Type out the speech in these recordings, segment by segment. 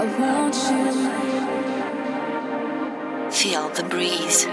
I want you. Feel the breeze.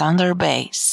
Alexander Bass.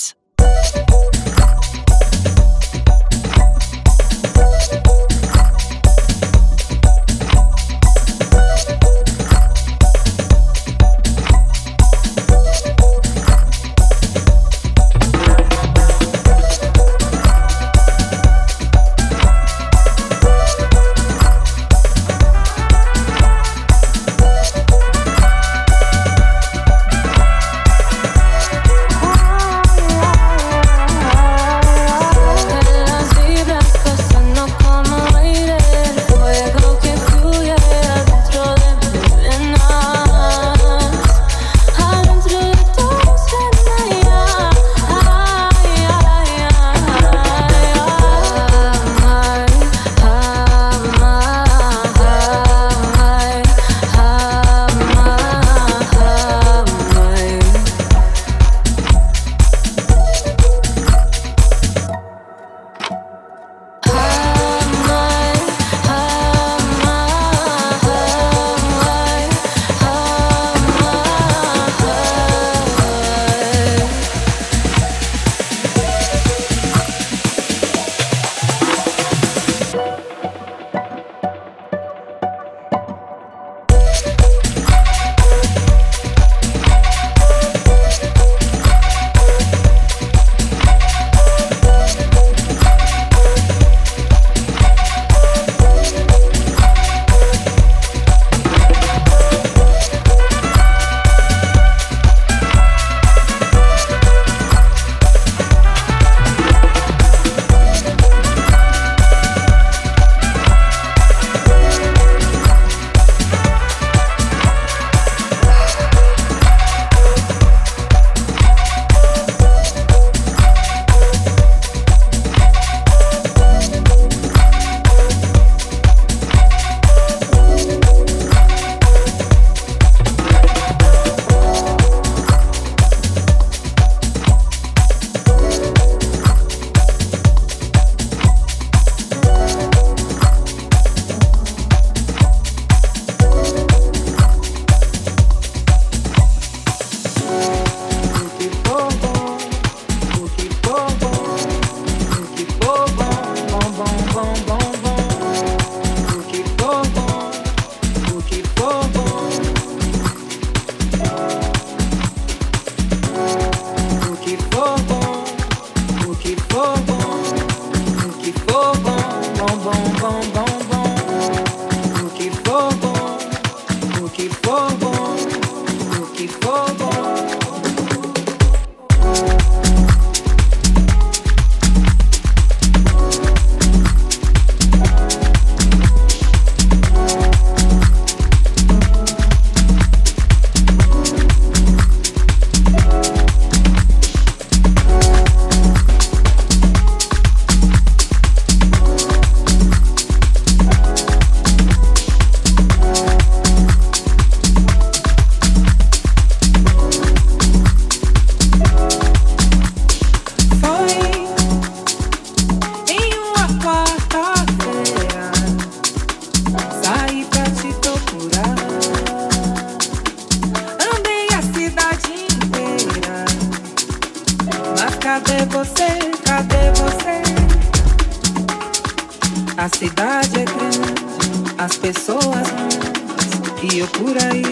por aí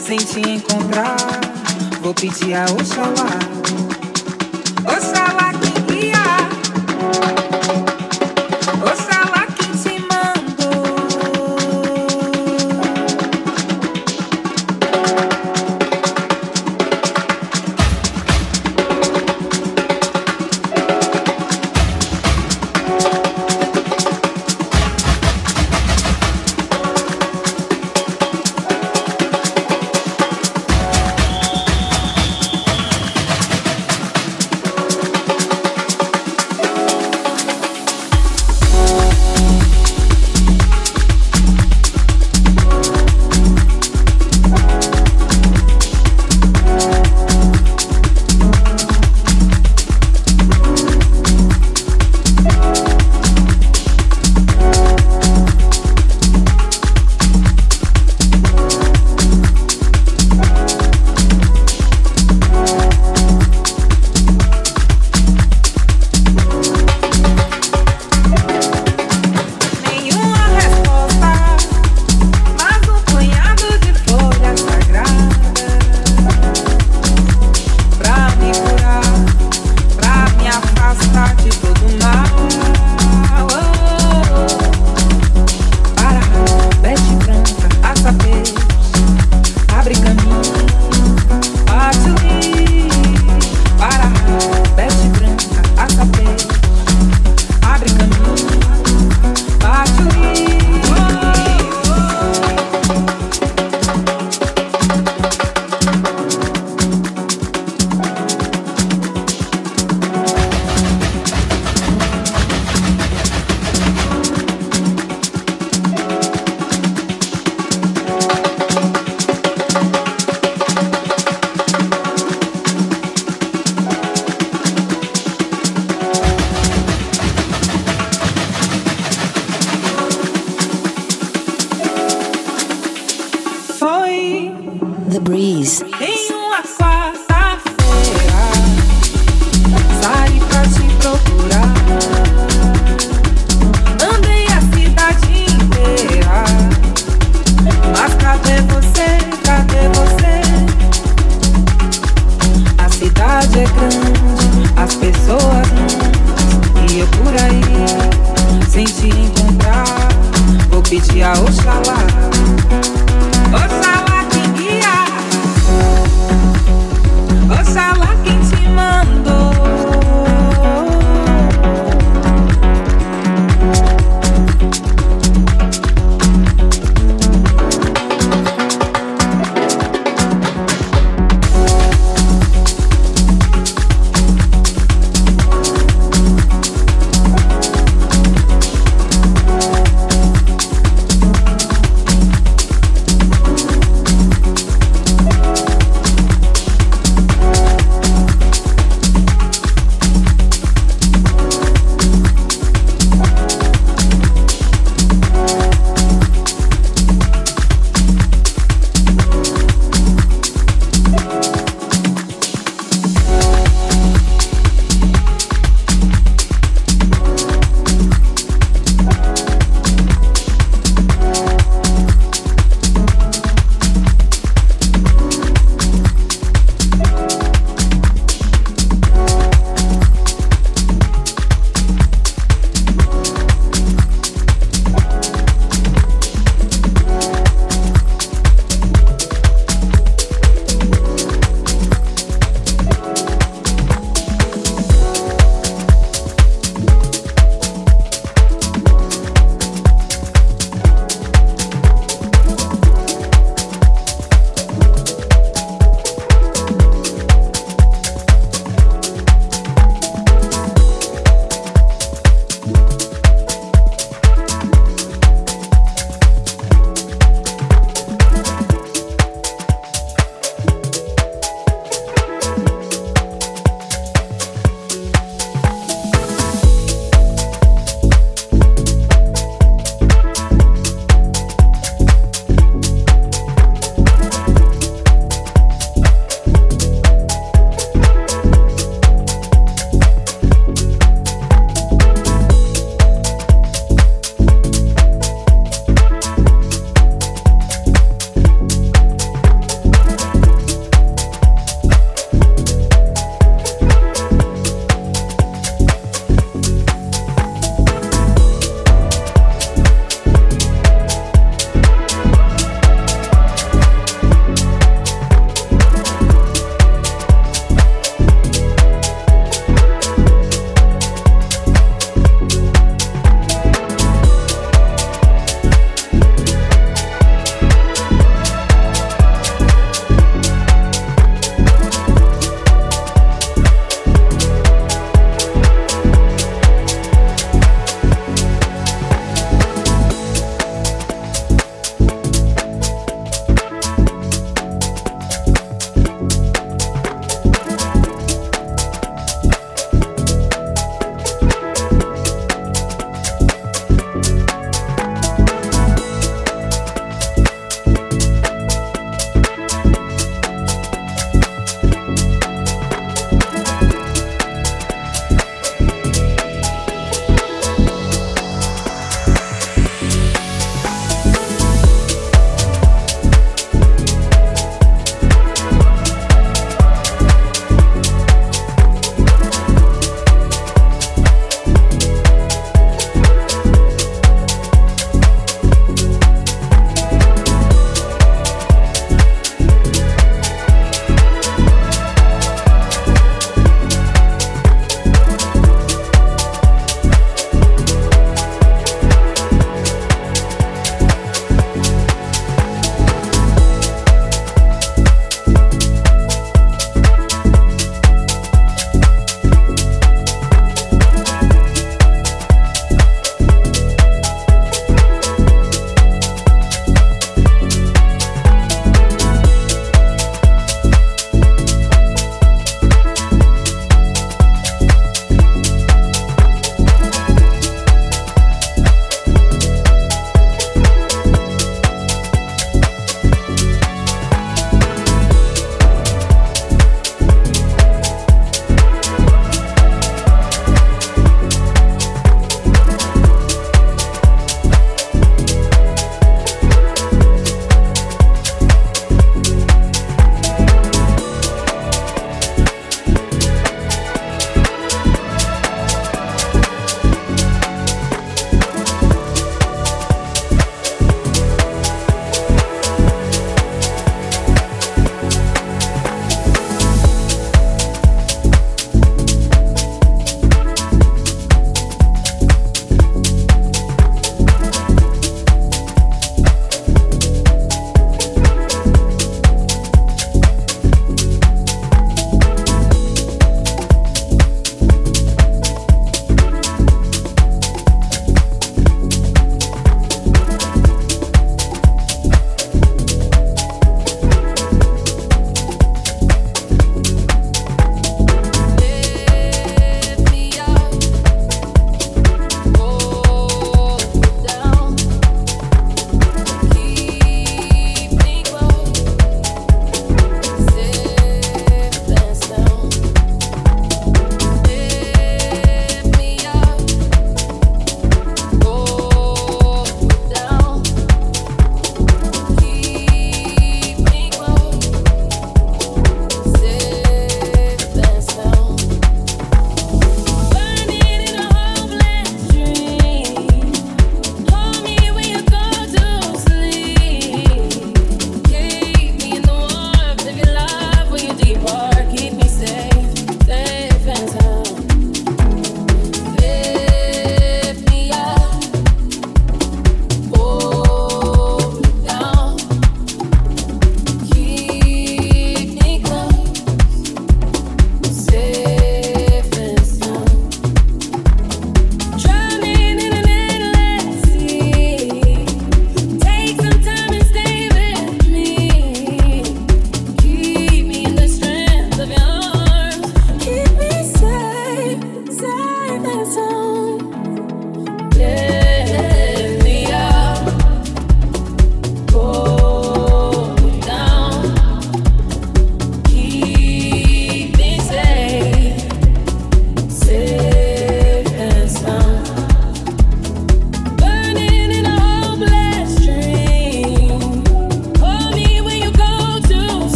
sem te encontrar. Vou pedir a Oxalá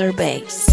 Alexander Bass.